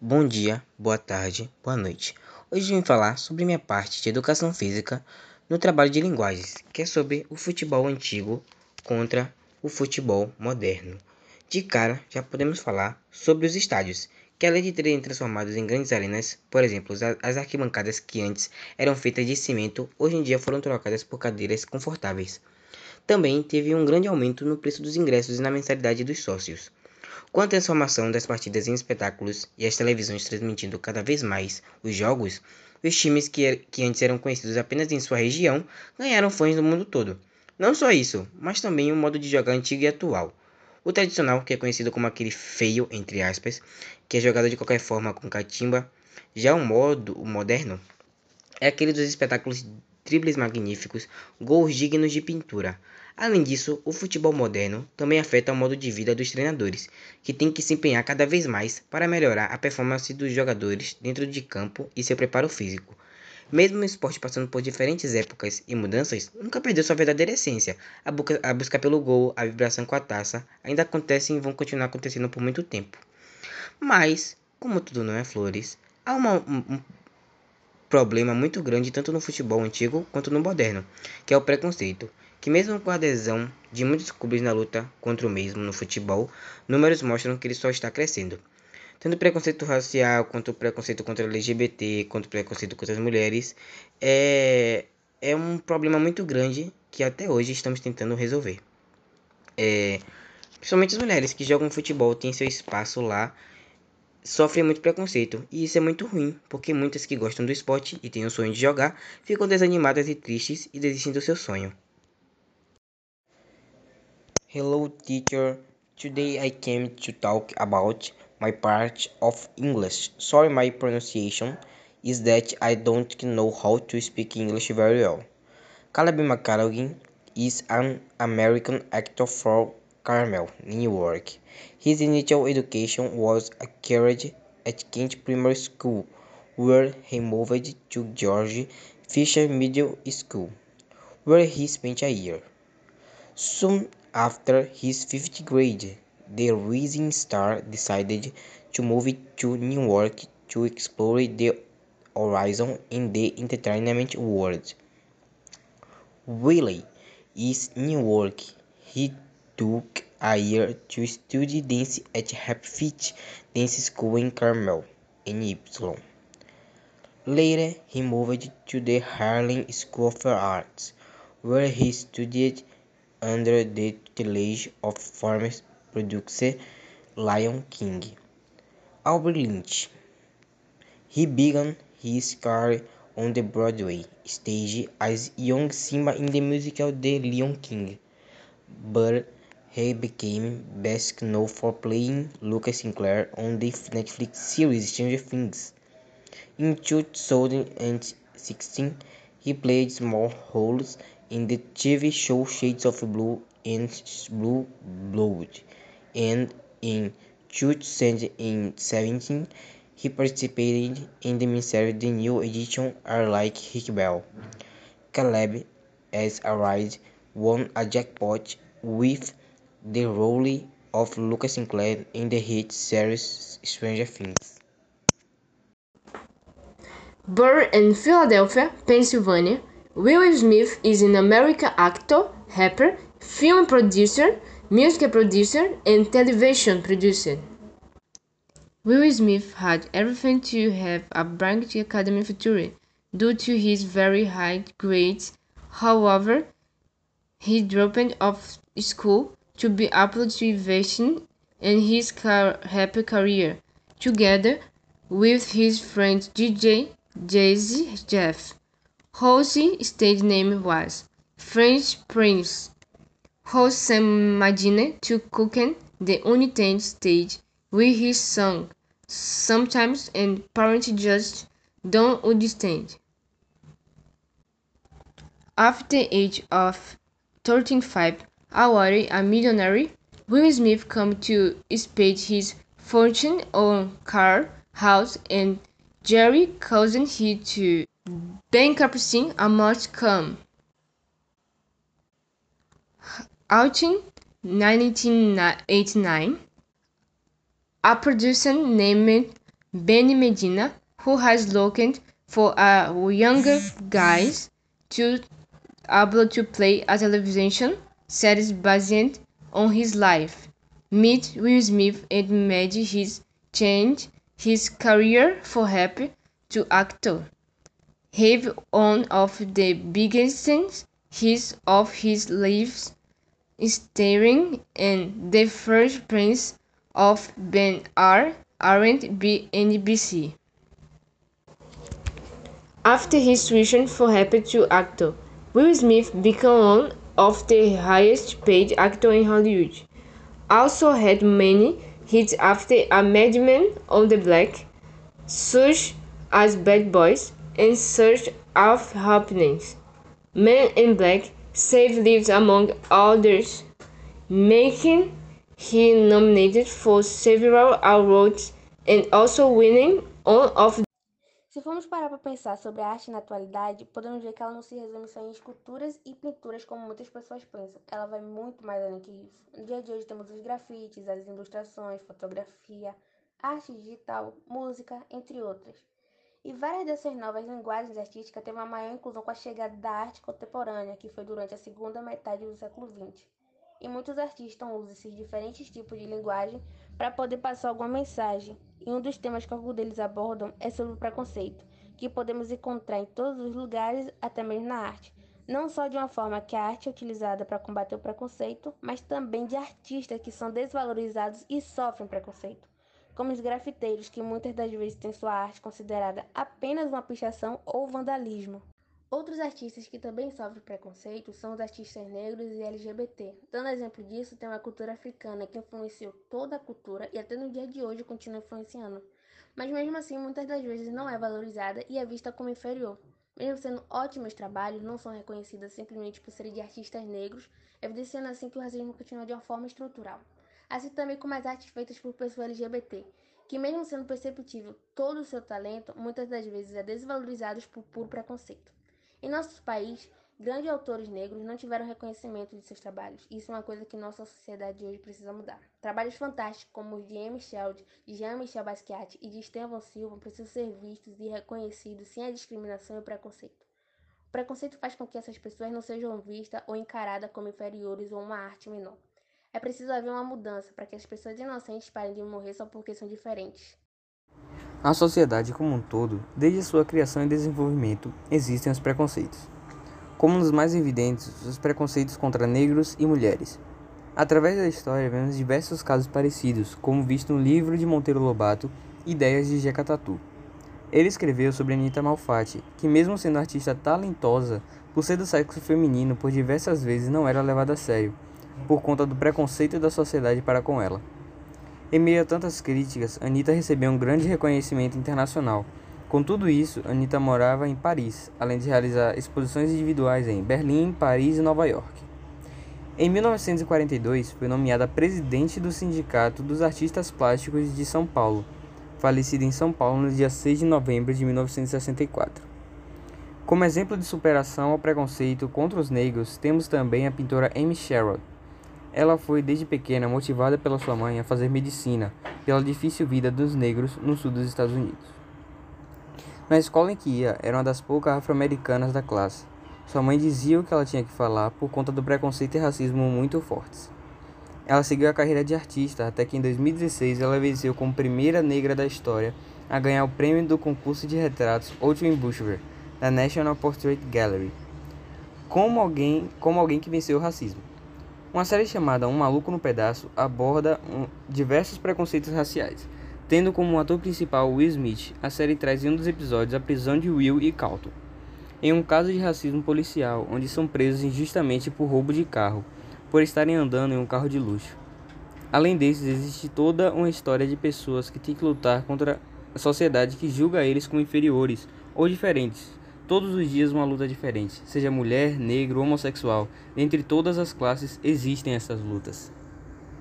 Bom dia, boa tarde, boa noite. Hoje vim falar sobre minha parte de educação física no trabalho de linguagens, que é sobre o futebol antigo contra o futebol moderno. De cara, já podemos falar sobre os estádios, que além de terem transformados em grandes arenas, por exemplo, as arquibancadas que antes eram feitas de cimento, hoje em dia foram trocadas por cadeiras confortáveis. Também teve um grande aumento no preço dos ingressos e na mensalidade dos sócios. Com a transformação das partidas em espetáculos e as televisões transmitindo cada vez mais os jogos, os times que, que antes eram conhecidos apenas em sua região ganharam fãs no mundo todo. Não só isso, mas também o um modo de jogar antigo e atual. O tradicional, que é conhecido como aquele feio, entre aspas, que é jogado de qualquer forma com catimba, já o modo o moderno é aquele dos espetáculos dribles magníficos, gols dignos de pintura. Além disso, o futebol moderno também afeta o modo de vida dos treinadores, que têm que se empenhar cada vez mais para melhorar a performance dos jogadores dentro de campo e seu preparo físico. Mesmo o esporte passando por diferentes épocas e mudanças, nunca perdeu sua verdadeira essência. A, busca, a busca pelo gol, a vibração com a taça, ainda acontecem e vão continuar acontecendo por muito tempo. Mas, como tudo não é flores, há uma, um, problema muito grande tanto no futebol antigo quanto no moderno, que é o preconceito, que mesmo com a adesão de muitos clubes na luta contra o mesmo no futebol, números mostram que ele só está crescendo. Tanto o preconceito racial, quanto o preconceito contra LGBT, quanto o preconceito contra as mulheres, é, é um problema muito grande que até hoje estamos tentando resolver. É, principalmente as mulheres que jogam futebol têm seu espaço lá sofrem muito preconceito, e isso é muito ruim, porque muitas que gostam do esporte e têm o sonho de jogar ficam desanimadas e tristes e desistem do seu sonho. Hello teacher, today I came to talk about my part of English. Sorry my pronunciation is that I don't know how to speak English very well. Caleb McCallaghan is an American actor from Carmel, New York. His initial education was acquired at Kent Primary School, where he moved to George Fisher Middle School, where he spent a year. Soon after his fifth grade, the rising star decided to move to New York to explore the horizon in the entertainment world. Willie is New York. He took a year to study dance at Feet Dance School in Carmel, in NY. Later, he moved to the Harlem School of Arts, where he studied under the tutelage of famous producer Lion King. Albert Lynch. He began his career on the Broadway stage as young Simba in the musical The Lion King, but he became best known for playing Lucas Sinclair on the Netflix series Stranger Things. In 2016, he played small roles in the TV show Shades of Blue and Blue Blood, and in 2017, he participated in the miniseries The New Edition Are Like Rick Bell. Caleb, as a ride, won a jackpot with the role of Lucas Sinclair in the hit series Stranger Things. Born in Philadelphia, Pennsylvania, Will Smith is an American actor, rapper, film producer, music producer, and television producer. Will Smith had everything to have a bright academic future due to his very high grades. However, he dropped off school to be able to in his happy career, together with his friend DJ Jazzy Jeff, whose stage name was French Prince, sang Madina to cooking the United stage with his song, sometimes and parents just don't understand. After the age of 35, Already a millionaire, Will Smith came to spend his fortune on car, house, and Jerry causing him to bankruptcy a much come. Out in 1989, a producer named Benny Medina, who has looked for a younger guys to able to play a television series based on his life. Meet Will Smith and made his change his career for happy to actor. Have one of the biggest hits of his life, starring in The First Prince of Ben R. Aren't B NBC. After his switch for rap to actor, Will Smith became one of the highest paid actors in Hollywood. Also had many hits after a Madman on the Black, such as Bad Boys and Search of Happiness. Men in Black saved lives among others, making him nominated for several awards and also winning one of Se formos parar para pensar sobre a arte na atualidade, podemos ver que ela não se resume só em esculturas e pinturas como muitas pessoas pensam. Ela vai muito mais além que isso. No dia de hoje temos os grafites, as ilustrações, fotografia, arte digital, música, entre outras. E várias dessas novas linguagens artísticas têm uma maior inclusão com a chegada da arte contemporânea, que foi durante a segunda metade do século XX. E muitos artistas usam esses diferentes tipos de linguagem para poder passar alguma mensagem. E um dos temas que alguns deles abordam é sobre o preconceito, que podemos encontrar em todos os lugares, até mesmo na arte. Não só de uma forma que a arte é utilizada para combater o preconceito, mas também de artistas que são desvalorizados e sofrem preconceito, como os grafiteiros, que muitas das vezes têm sua arte considerada apenas uma pichação ou vandalismo. Outros artistas que também sofrem preconceito são os artistas negros e LGBT. Dando exemplo disso, tem uma cultura africana que influenciou toda a cultura e até no dia de hoje continua influenciando. Mas mesmo assim, muitas das vezes não é valorizada e é vista como inferior. Mesmo sendo ótimos trabalhos, não são reconhecidas simplesmente por serem de artistas negros, evidenciando assim que o racismo continua de uma forma estrutural. Assim também como as artes feitas por pessoas LGBT, que mesmo sendo perceptível todo o seu talento, muitas das vezes é desvalorizado por puro preconceito. Em nosso país, grandes autores negros não tiveram reconhecimento de seus trabalhos. Isso é uma coisa que nossa sociedade hoje precisa mudar. Trabalhos fantásticos como os de Amy Sheld, de Jean-Michel Basquiat e de Estevão Silva precisam ser vistos e reconhecidos sem a discriminação e o preconceito. O preconceito faz com que essas pessoas não sejam vistas ou encaradas como inferiores ou uma arte menor. É preciso haver uma mudança para que as pessoas inocentes parem de morrer só porque são diferentes. Na sociedade como um todo, desde sua criação e desenvolvimento, existem os preconceitos. Como nos mais evidentes, os preconceitos contra negros e mulheres. Através da história, vemos diversos casos parecidos, como visto no livro de Monteiro Lobato, Ideias de Jeca Tatu. Ele escreveu sobre Anita Malfatti, que mesmo sendo artista talentosa, por ser do sexo feminino, por diversas vezes não era levada a sério, por conta do preconceito da sociedade para com ela. Em meio a tantas críticas, Anitta recebeu um grande reconhecimento internacional. Com tudo isso, Anitta morava em Paris, além de realizar exposições individuais em Berlim, Paris e Nova York. Em 1942, foi nomeada presidente do Sindicato dos Artistas Plásticos de São Paulo, falecida em São Paulo no dia 6 de novembro de 1964. Como exemplo de superação ao preconceito contra os negros, temos também a pintora Amy Sherrod, ela foi desde pequena motivada pela sua mãe a fazer medicina, pela difícil vida dos negros no sul dos Estados Unidos. Na escola em que ia, era uma das poucas afro-americanas da classe. Sua mãe dizia o que ela tinha que falar por conta do preconceito e racismo muito fortes. Ela seguiu a carreira de artista até que em 2016 ela venceu como primeira negra da história a ganhar o prêmio do concurso de retratos Outwin Bushver da National Portrait Gallery, como alguém, como alguém que venceu o racismo. Uma série chamada Um Maluco no Pedaço aborda um, diversos preconceitos raciais. Tendo como ator principal Will Smith, a série traz em um dos episódios a prisão de Will e Calton, em um caso de racismo policial, onde são presos injustamente por roubo de carro, por estarem andando em um carro de luxo. Além desses, existe toda uma história de pessoas que têm que lutar contra a sociedade que julga eles como inferiores ou diferentes, Todos os dias uma luta diferente, seja mulher, negro, homossexual, entre todas as classes existem essas lutas.